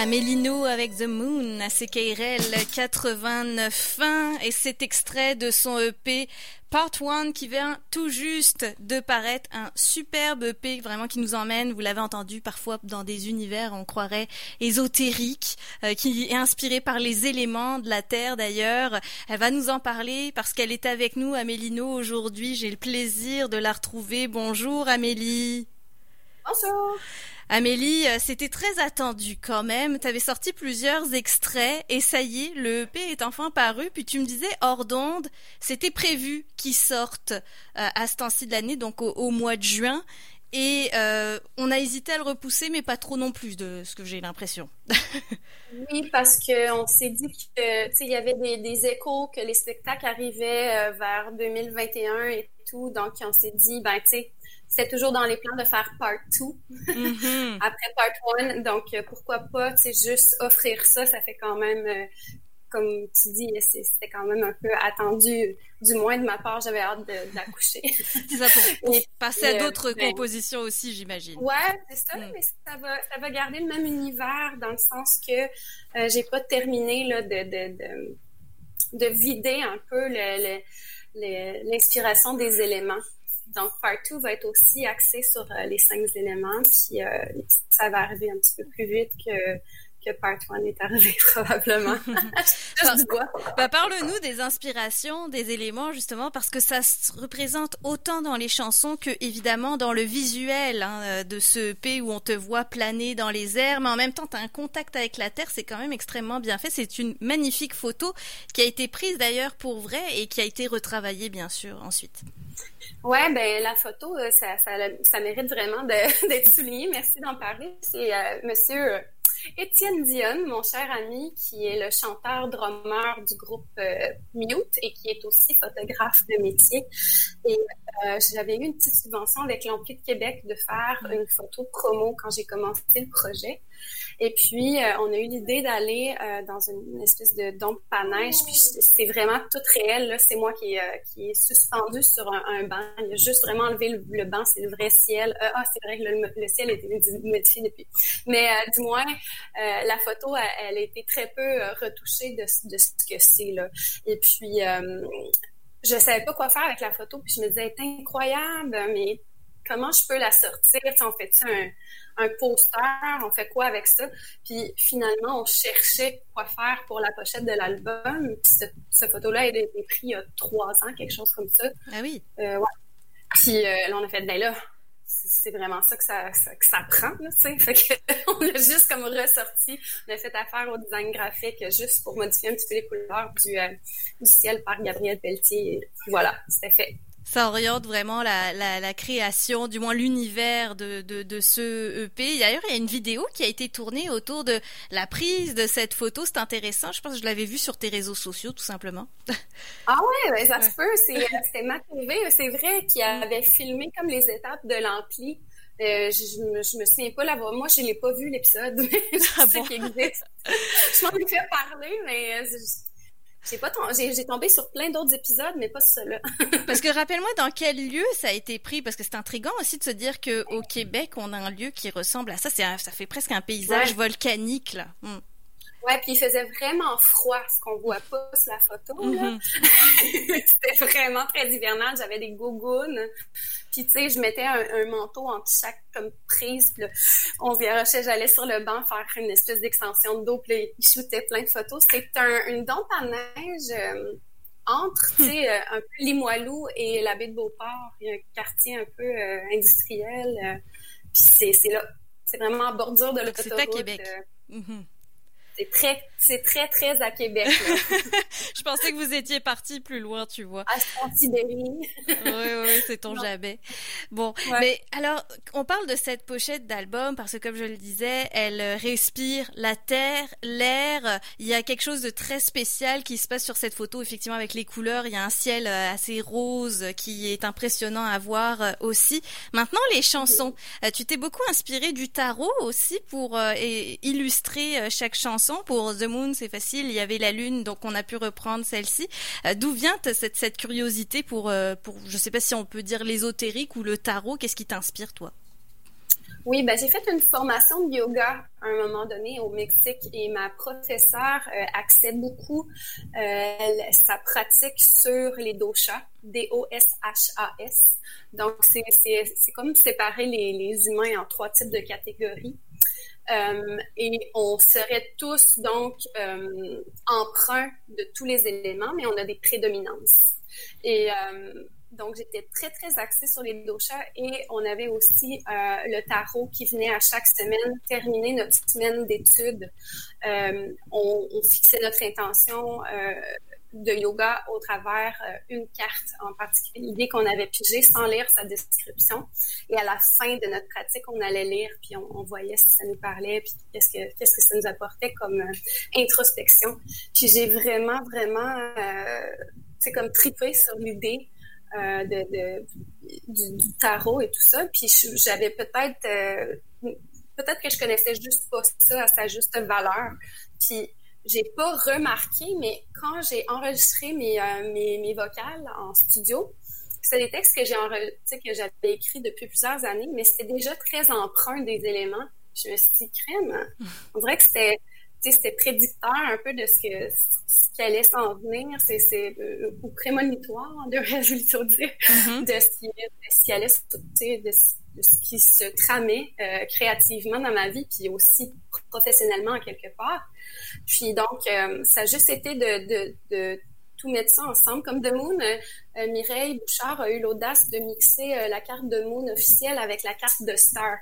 Amélino avec The Moon à CKRL 89.1 et cet extrait de son EP Part 1 qui vient tout juste de paraître, un superbe EP vraiment qui nous emmène, vous l'avez entendu parfois dans des univers on croirait ésotériques, euh, qui est inspiré par les éléments de la Terre d'ailleurs. Elle va nous en parler parce qu'elle est avec nous, Amélino, aujourd'hui. J'ai le plaisir de la retrouver. Bonjour Amélie. Bonjour. Amélie, euh, c'était très attendu quand même. Tu avais sorti plusieurs extraits et ça y est, le EP est enfin paru. Puis tu me disais hors d'onde, c'était prévu qu'il sorte euh, à ce temps-ci de l'année, donc au, mois de juin. Et euh, on a hésité à le repousser, mais pas trop non plus, de ce que j'ai l'impression. oui, parce qu'on s'est dit qu'il y avait des, des, échos, que les spectacles arrivaient vers 2021 et tout. Donc, on s'est dit, ben, tu sais, c'est toujours dans les plans de faire part 2 mm-hmm. après part 1. Donc, euh, pourquoi pas, juste offrir ça, ça fait quand même, euh, comme tu dis, c'était quand même un peu attendu, du moins de ma part, j'avais hâte d'accoucher. c'est ça, pour, passer à euh, d'autres ben compositions aussi, j'imagine. Ouais, c'est ça, mm. mais ça va, ça va garder le même univers dans le sens que j'ai pas terminé là, de, de, de, de vider un peu l'inspiration des éléments. Donc, Part 2 va être aussi axé sur euh, les cinq éléments, puis euh, ça va arriver un petit peu plus vite que, que Part 1 est arrivé, probablement. bah, Parle-nous des inspirations, des éléments, justement, parce que ça se représente autant dans les chansons que, évidemment, dans le visuel hein, euh, de ce P où on te voit planer dans les airs, mais en même temps, tu as un contact avec la Terre, c'est quand même extrêmement bien fait. C'est une magnifique photo qui a été prise d'ailleurs pour vrai et qui a été retravaillée, bien sûr, ensuite. Ouais, ben la photo, euh, ça, ça, ça mérite vraiment d'être souligné. Merci d'en parler. C'est euh, Monsieur Étienne Dionne, mon cher ami, qui est le chanteur-drummer du groupe Mute et qui est aussi photographe de métier. Et j'avais eu une petite subvention avec l'Empire de Québec de faire une photo promo quand j'ai commencé le projet. Et puis, euh, on a eu l'idée d'aller euh, dans une espèce de dompe à neige. C'est vraiment tout réel. Là, c'est moi qui, euh, qui est suspendu sur un, banc. Il a juste vraiment enlevé le, banc. C'est le vrai ciel. ah, c'est vrai que le, ciel a été modifié depuis. Mais du moins, la photo, elle, a été très peu retouchée de, de ce que c'est. là. Et puis, je savais pas quoi faire avec la photo. Puis, je me disais, c'est incroyable, mais comment je peux la sortir? T'sais, on fait un, un poster? On fait quoi avec ça? Puis finalement, on cherchait quoi faire pour la pochette de l'album. Puis cette, photo-là, elle a été prise il y a trois ans, quelque chose comme ça. Ah oui? Euh, ouais. Puis euh, là, on a fait, ben là, c'est vraiment ça que ça, que ça prend, tu sais. Qu'on a juste comme ressorti, on a fait affaire au design graphique juste pour modifier un petit peu les couleurs du, euh, du ciel par Gabriel Pelletier. voilà, c'était fait ça oriente vraiment la, la, la création, du moins l'univers de, de, de, ce EP. D'ailleurs, il y a une vidéo qui a été tournée autour de la prise de cette photo. C'est intéressant. Je pense que je l'avais vu sur tes réseaux sociaux, tout simplement. Ah ouais, ben, ça se peut. C'était Matt c'est vrai, qui avait filmé comme les étapes de l'ampli. Euh, je, me, je me souviens pas l'avoir. Moi, je l'ai pas vu l'épisode, mais je ah sais qu'il existe. je m'en ai fait parler, mais euh, j'ai pas j'ai tombé sur plein d'autres épisodes, mais pas ceux-là. parce que rappelle-moi dans quel lieu ça a été pris, parce que c'est intriguant aussi de se dire que au Québec, on a un lieu qui ressemble à ça. C'est ça fait presque un paysage volcanique là. Hmm. Ouais, puis il faisait vraiment froid, ce qu'on voit pas sur la photo. Mm-hmm. C'était vraiment très hivernal. J'avais des gougounes. Puis tu sais, je mettais un, manteau entre chaque comme prise. Puis là, on se garochait, j'allais sur le banc faire une espèce d'extension d'eau. Puis là, il shootait plein de photos. C'était un, une dompe à neige euh, entre, tu sais, euh, un peu Limoilou et la baie de Beauport. Il y a un quartier un peu euh, industriel. puis c'est là. C'est vraiment en bordure de l'autoroute. C'est à Québec. Mm-hmm. C'est très, c'est très, très à Québec. je pensais que vous étiez parti plus loin, tu vois. À Sibérie. oui, oui, c'est ton jamais. Bon, mais alors, on parle de cette pochette d'album parce que, comme je le disais, elle respire la terre, l'air. Il y a quelque chose de très spécial qui se passe sur cette photo, effectivement, avec les couleurs. Il y a un ciel euh, assez rose qui est impressionnant à voir euh, aussi. Maintenant, les chansons. Euh, tu t'es beaucoup inspiré du tarot aussi pour illustrer chaque chanson pour The Moon, c'est facile. Il y avait la Lune, donc on a pu reprendre celle-ci. Euh, d'où vient cette, curiosité pour, euh, pour, je sais pas si on peut dire l'ésotérique ou le tarot Qu'est-ce qui t'inspire, toi? Oui, ben, j'ai fait une formation de yoga à un moment donné au Mexique et ma professeure euh, accède beaucoup euh, sa pratique sur les doshas, D-O-S-H-A-S. Donc, c'est comme séparer les, humains en trois types de catégories. Euh, et on serait tous donc euh, emprunts de tous les éléments, mais on a des prédominances. Et euh, donc, j'étais très, très axée sur les doshas et on avait aussi euh, le tarot qui venait à chaque semaine terminer notre semaine d'études. On, fixait notre intention de yoga au travers euh, une carte en particulier, l'idée qu'on avait pigée sans lire sa description. Et à la fin de notre pratique, on allait lire, puis on, voyait si ça nous parlait, puis qu'est-ce que, qu'est-ce que ça nous apportait comme euh, introspection. Puis j'ai vraiment, vraiment, euh, c'est comme tripé sur l'idée euh, de, de du, tarot et tout ça. Puis j'avais peut-être euh, peut-être que je connaissais juste pas ça à sa juste valeur. Puis j'ai pas remarqué, mais quand j'ai enregistré mes, euh, mes, mes, vocales en studio, c'est des textes que j'ai que j'avais écrits depuis plusieurs années, mais c'était déjà très emprunt des éléments. Je me suis dit, crème, on dirait que c'était c'était prédicteur un peu de ce que ce qui allait s'en venir, c'est euh, ou prémonitoire, devrais-je dire, mm-hmm. de, ce qui, de ce qui allait, de, de, ce qui se tramait euh, créativement dans ma vie, puis aussi professionnellement en quelque part. Puis donc, euh, ça a juste été de, de, de, tout mettre ça ensemble. Comme The Moon, euh, Mireille Bouchard a eu l'audace de mixer euh, la carte de Moon officielle avec la carte de Star.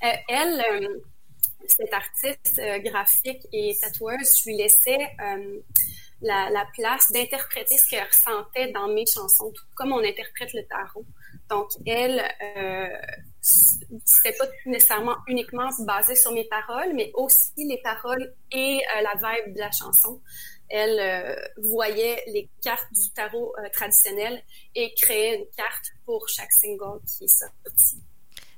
elle, cette artiste graphique et tatoueuse, je lui laissais la, la, place d'interpréter ce qu'elle ressentait dans mes chansons, tout comme on interprète le tarot. Donc, elle, euh, c'était pas nécessairement uniquement basé sur mes paroles, mais aussi les paroles et euh, la vibe de la chanson. Elle euh, voyait les cartes du tarot euh, traditionnel et créait une carte pour chaque single qui sorti.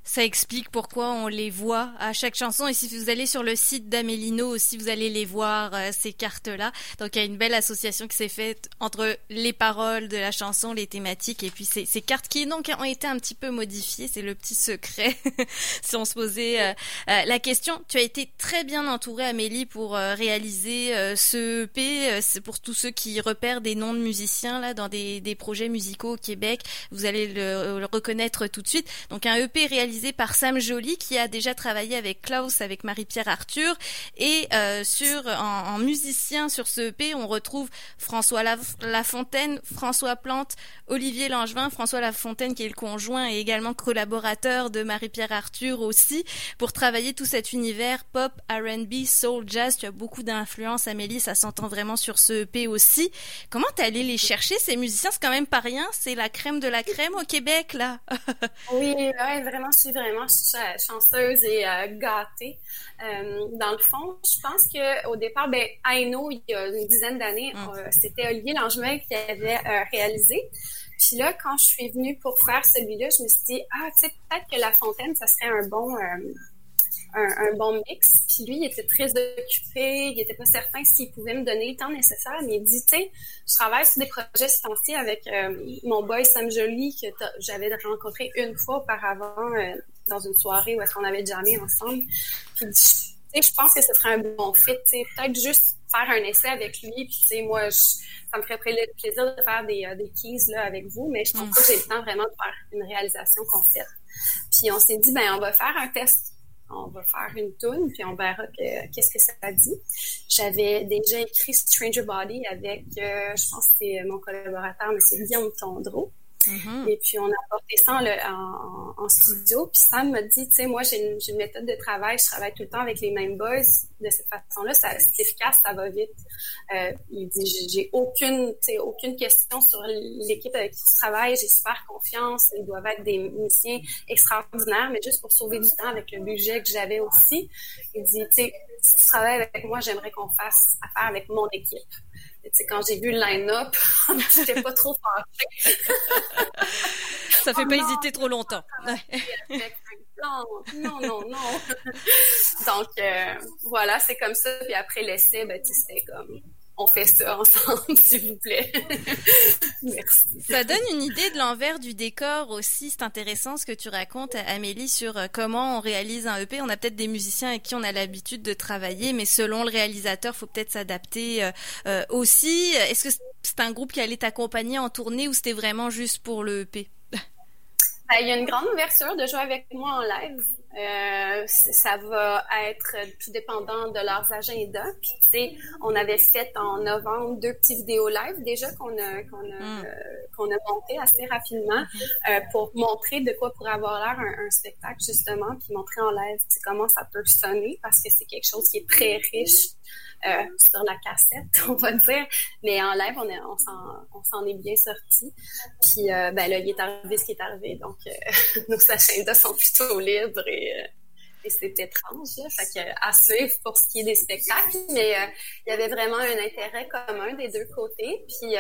Ça explique pourquoi on les voit à chaque chanson. Et si vous allez sur le site d'Amélino aussi, vous allez les voir, euh, ces cartes-là. Donc, il y a une belle association qui s'est faite entre les paroles de la chanson, les thématiques, et puis ces, ces cartes qui donc ont été un petit peu modifiées. C'est le petit secret. si on se posait euh, euh, la question, tu as été très bien entourée, Amélie, pour réaliser ce EP. Pour tous ceux qui repèrent des noms de musiciens là dans des, des projets musicaux au Québec. Vous allez le, le reconnaître tout de suite. Donc, un EP réalisé par Sam Joly qui a déjà travaillé avec Klaus, avec Marie-Pierre Arthur et euh, sur en, musicien sur ce EP on retrouve François Lafontaine, François Plante, Olivier Langevin, François Lafontaine qui est le conjoint et également collaborateur de Marie-Pierre Arthur aussi pour travailler tout cet univers pop, R&B, soul, jazz. Tu as beaucoup d'influence Amélie, ça s'entend vraiment sur ce EP aussi. Comment t'es allé les chercher ces musiciens? C'est quand même pas rien, c'est la crème de la crème au Québec là. oui, ouais, vraiment suis vraiment chanceuse et euh, gâtée. Euh, dans le fond, je pense qu'au départ, ben, Aino, il y a une dizaine d'années, mm. euh, c'était Olivier Langevin qui avait réalisé. Puis là, quand je suis venue pour faire celui-là, je me suis dit, ah, tu sais, peut-être que La Fontaine, ça serait un bon, un, bon mix. Puis lui, il était très occupé, il était pas certain s'il pouvait me donner le temps nécessaire, mais il dit, tu sais, je travaille sur des projets financiers avec euh, mon boy Sam Joly, que j'avais rencontré une fois auparavant euh, dans une soirée où est-ce qu'on avait jamais ensemble. Puis tu sais, je pense que ce serait un bon fit, tu sais, peut-être juste faire un essai avec lui, puis tu sais, moi, je, ça me ferait plaisir de faire des, euh, des keys là, avec vous, mais je pense mm. pas que j'ai le temps vraiment de faire une réalisation complète. Puis on s'est dit, ben on va faire un test on va faire une tune puis on verra qu'est-ce que ça dit. J'avais déjà écrit Stranger Body avec, euh, je pense que c'était mon collaborateur, mais c'est Guillaume Tondreau. Mm-hmm. Et puis, on a apporté ça en, studio. Puis Sam m'a dit, tu sais, moi, j'ai une, méthode de travail. Je travaille tout le temps avec les mêmes boys. De cette façon-là, c'est efficace, ça va vite. Euh, il dit, j'ai aucune, aucune question sur l'équipe avec qui tu travailles. J'ai super confiance. Ils doivent être des musiciens extraordinaires, mais juste pour sauver du temps avec le budget que j'avais aussi. Il dit, tu sais, si tu travailles avec moi, j'aimerais qu'on fasse affaire avec mon équipe quand j'ai vu le line-up, j'étais pas trop fâchée. Ça fait pas hésiter trop longtemps. non, non, non. Donc, euh, voilà, c'est comme ça. Puis après l'essai, ben, c'était comme on fait ça ensemble, s'il vous plaît. Ça donne une idée de l'envers du décor aussi. C'est intéressant ce que tu racontes, Amélie, sur euh, comment on réalise un EP. On a peut-être des musiciens avec qui on a l'habitude de travailler, mais selon le réalisateur, faut peut-être s'adapter euh, euh, aussi. Est-ce que c'est un groupe qui allait t'accompagner en tournée ou c'était vraiment juste pour le EP? Ben, il y a une grande ouverture de jouer avec moi en live. Euh, ça va être tout dépendant de leurs agendas. Puis, tu sais, on avait fait en novembre deux petites vidéos live déjà qu'on a, qu'on a, mm. euh, qu'on a montées assez rapidement euh, pour montrer de quoi pourrait avoir l'air un, un, spectacle, justement, puis montrer en live comment ça peut sonner parce que c'est quelque chose qui est très riche euh, sur la cassette, on va dire. Mais en live, on, est, on, s'en, on s'en est bien sorti. Puis euh, ben là, il est arrivé ce qui est arrivé. Donc, euh, nos agendas sont plutôt libres et, euh, et c'est étrange. Là. Fait que, à suivre pour ce qui est des spectacles. Mais il y avait vraiment un intérêt commun des deux côtés. Puis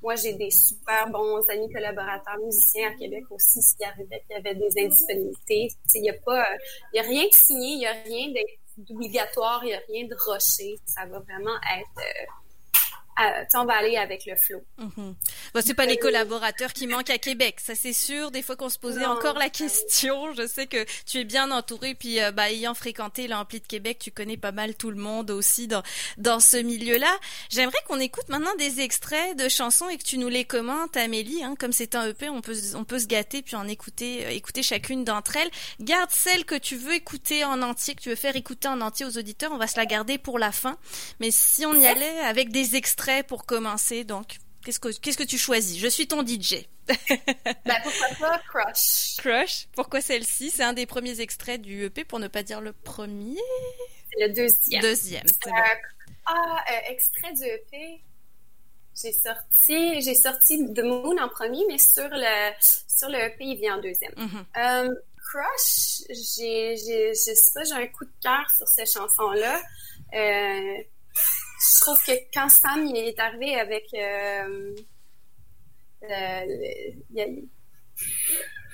moi, j'ai des super bons amis collaborateurs musiciens à Québec aussi, qui arrivait qu'il y avait des indisponibilités. Il n'y a y a rien de signé, il n'y a rien d'obligatoire, il n'y a rien de rocher. Ça va vraiment être on va aller avec le flow. Mm c'est pas les collaborateurs qui manquent à Québec, ça c'est sûr. Des fois qu'on se posait encore la question, je sais que tu es bien entouré, puis euh, bah, ayant fréquenté l'ampli de Québec, tu connais pas mal tout le monde aussi dans dans ce milieu-là. J'aimerais qu'on écoute maintenant des extraits de chansons et que tu nous les commentes, Amélie. Hein, comme c'est un EP, on peut on peut se gâter puis en écouter euh, écouter chacune d'entre elles. Garde celle que tu veux écouter en entier, que tu veux faire écouter en entier aux auditeurs. On va se la garder pour la fin. Mais si on y allait avec des extraits pour commencer. Donc, qu'est-ce que, qu'est-ce que tu choisis? Je suis ton DJ. ben, pourquoi pas Crush Crush? Pourquoi celle-ci? C'est un des premiers extraits du EP, pour ne pas dire le premier. C'est le deuxième. Deuxième. Euh, ah, euh, extrait du EP. J'ai sorti, j'ai sorti The Moon en premier, mais sur le sur le EP, il vient en deuxième. Mm-hmm. Euh, Crush, j'ai, j'ai, je sais pas, j'ai un coup de cœur sur cette chanson-là. Euh, je trouve que quand Sam il est arrivé avec euh, euh,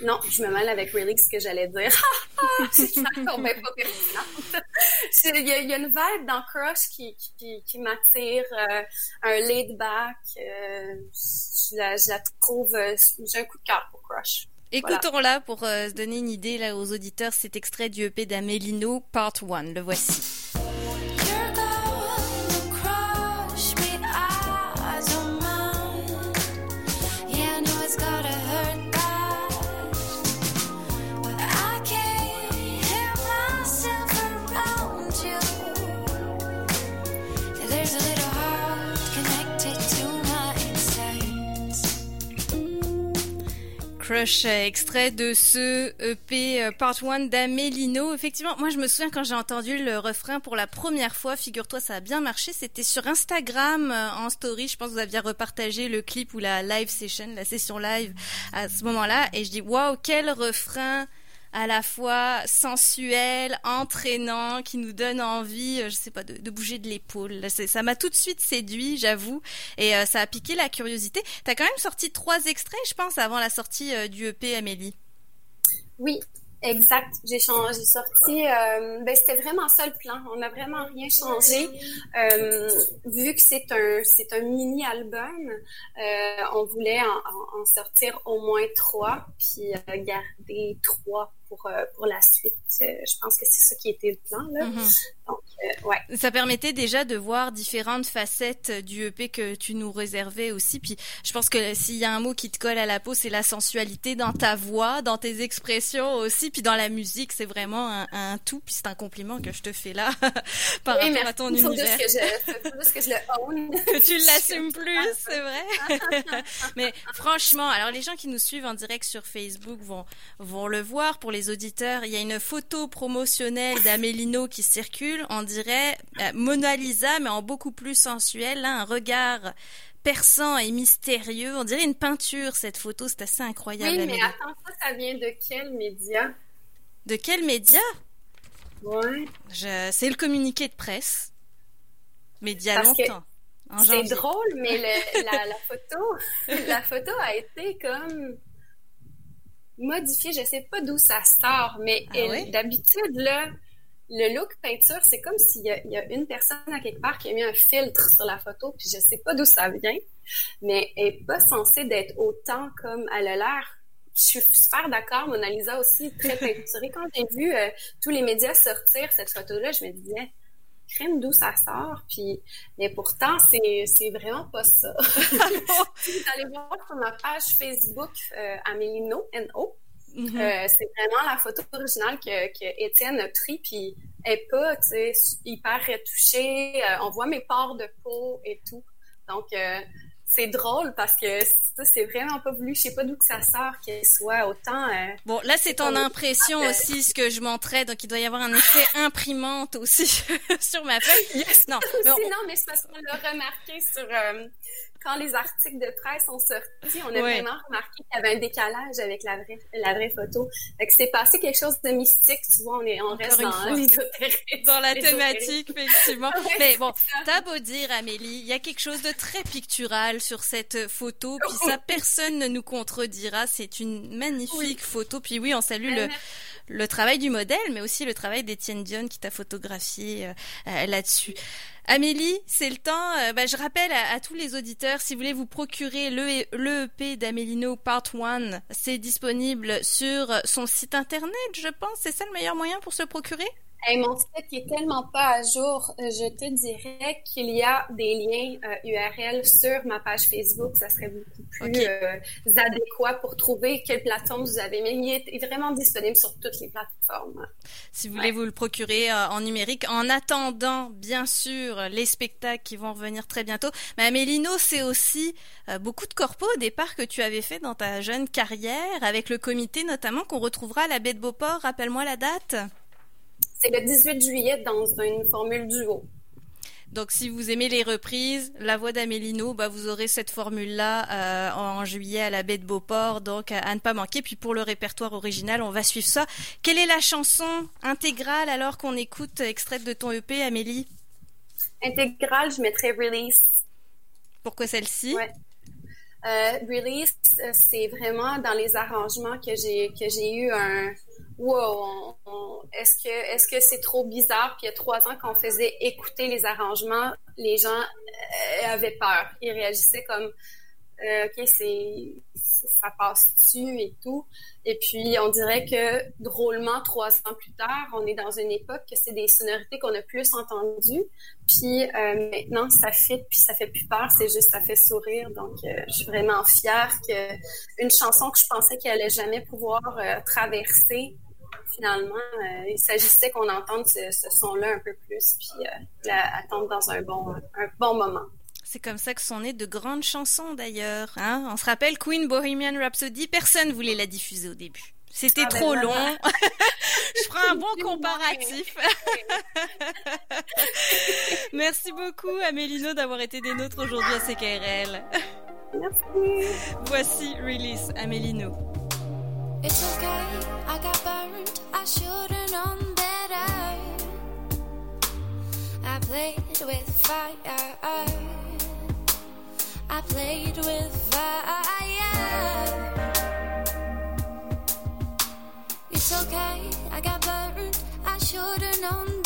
non, je me mêle avec Really ce que j'allais dire. encore même pas pertinente. Il y, y, a une vibe dans Crush qui, qui, m'attire, euh, un laid back. Je, la, je, trouve, j'ai un coup de cœur pour Crush. Écoutons-la pour donner une idée là aux auditeurs. Cet extrait du EP d'Amelino, Part 1. Le voici. Crush, extrait de ce EP euh, Part 1 d'Amélino. Effectivement, moi je me souviens quand j'ai entendu le refrain pour la première fois, figure-toi ça a bien marché, c'était sur Instagram euh, en story, je pense que vous aviez repartagé le clip ou la live session, la session live à ce moment-là, et je dis waouh quel refrain à la fois sensuel, entraînant, qui nous donne envie, euh, je sais pas, de, bouger de l'épaule. Ça m'a tout de suite séduit, j'avoue, et euh, ça a piqué la curiosité. T'as quand même sorti trois extraits, je pense, avant la sortie euh, du EP, Amélie. Oui, Exact. J'ai sorti. Ben c'était vraiment ça le plan. On n'a vraiment rien changé. Vu que c'est un c'est un mini album, on voulait en, sortir au moins trois, puis garder trois pour, euh, pour la suite. Euh, je pense que c'est ça qui était le plan. Là. Mm-hmm. Donc, euh, ouais. Ça permettait déjà de voir différentes facettes du EP que tu nous réservais aussi. Puis je pense que s'il y a un mot qui te colle à la peau, c'est la sensualité dans ta voix, dans tes expressions aussi, puis dans la musique. C'est vraiment un, un, tout. Puis c'est un compliment que je te fais là par rapport à ton univers. Que je, que je le own. tu l'assumes plus, c'est vrai. Mais franchement, alors les gens qui nous suivent en direct sur Facebook vont vont le voir pour les auditeurs, il y a une photo promotionnelle d'Amélino qui circule, on dirait euh, Mona Lisa, mais en beaucoup plus sensuel, un regard perçant et mystérieux. On dirait une peinture, cette photo, c'est assez incroyable. Oui, mais attends, ça, ça vient de quel média? De quel média? Ouais. C'est le communiqué de presse. Mais d'il y a longtemps. C'est drôle, mais la, photo, la photo a été comme modifié. Je sais pas d'où ça sort, mais ah d'habitude, là, le look peinture, c'est comme s'il y, y, a une personne à quelque part qui a mis un filtre sur la photo, puis je sais pas d'où ça vient, mais elle est pas censée d'être autant comme elle a l'air. Je suis super d'accord. Mona Lisa aussi, très peinturée. Quand j'ai vu euh, tous les médias sortir cette photo-là, je me disais, crème d'où ça sort. Puis, mais pourtant, c'est, vraiment pas ça. si vous allez voir sur ma page Facebook, euh, Amélie No, N-O, mm-hmm. euh, c'est vraiment la photo originale que, que Étienne a pris, puis elle est pas, tu sais, hyper retouchée. Euh, on voit mes pores de peau et tout. Donc, euh, c'est drôle parce que c'est vraiment pas voulu. Je sais pas d'où que ça sort qu'elle soit autant. Euh, bon, là c'est ton impression aussi, ce que je montrais, donc il doit y avoir un effet imprimante aussi sur ma feuille. Non, mais non, mais c'est parce qu'on l'a remarqué sur euh, quand les articles de presse sont sortis, on a vraiment remarqué qu'il y avait un décalage avec la vraie, la vraie photo. Fait que c'est passé quelque chose de mystique, tu vois, on, est, on reste dans Dans la thématique, effectivement. Mais bon, t'as beau dire, Amélie, il y a quelque chose de très pictural sur cette photo, puis ça, personne ne nous contredira. C'est une magnifique photo. Puis oui, on salue le, le travail du modèle, mais aussi le travail d'Étienne Dion qui t'a photographié euh, euh, là-dessus. Amélie, c'est le temps. Euh, bah, je rappelle à, tous les auditeurs, si vous voulez vous procurer l'EP d'Amélino Part 1, c'est disponible sur son site internet, je pense. C'est ça le meilleur moyen pour se procurer? Mon site qui est tellement pas à jour, euh, je te dirais qu'il y a des liens URL euh, sur ma page Facebook. Ça serait beaucoup plus euh, adéquat pour trouver quelle plateforme vous avez. Mais il est vraiment disponible sur toutes les plateformes. Si vous voulez vous le procurer en numérique, en attendant, bien sûr, les spectacles qui vont revenir très bientôt. Mais Mélino, c'est aussi beaucoup de corpos au départ que tu avais fait dans ta jeune carrière, avec le comité notamment qu'on retrouvera à la baie de Beauport. Rappelle-moi la date. C'est le 18 juillet dans une formule duo. Donc, si vous aimez les reprises, la voix d'Amélino, bah, vous aurez cette formule-là euh, en juillet à la baie de Beauport, donc à, ne pas manquer. Puis pour le répertoire original, on va suivre ça. Quelle est la chanson intégrale alors qu'on écoute extraite de ton EP, Amélie? Intégrale, je mettrais Release. Pourquoi celle-ci? Ouais. Euh, release, c'est vraiment dans les arrangements que j'ai que j'ai eu un wow, est-ce que est-ce que c'est trop bizarre? Puis il y a trois ans qu'on faisait écouter les arrangements, les gens euh, avaient peur? Ils réagissaient comme euh, OK, c'est ça passe-tu et tout? Et puis, on dirait que drôlement, trois ans plus tard, on est dans une époque que c'est des sonorités qu'on a plus entendues. Puis euh, maintenant, ça fait, puis ça fait plus peur, c'est juste, ça fait sourire. Donc, je suis vraiment fière que une chanson que je pensais qu'elle allait jamais pouvoir traverser finalement, euh, il s'agissait qu'on entende ce, son-là un peu plus, puis euh, attendre dans un bon, un bon moment. C'est comme ça que sont nées de grandes chansons d'ailleurs. Hein. On se rappelle Queen Bohemian Rhapsody, personne voulait la diffuser au début. C'était ah, ben trop long. Je ferai un bon comparatif. Merci beaucoup Amélino d'avoir été des nôtres aujourd'hui à CKRL. Merci. Voici Release Amélino. It's okay, I got burned, I should've known better. I played with fire. I played with fire. It's okay, I got burned, I should've known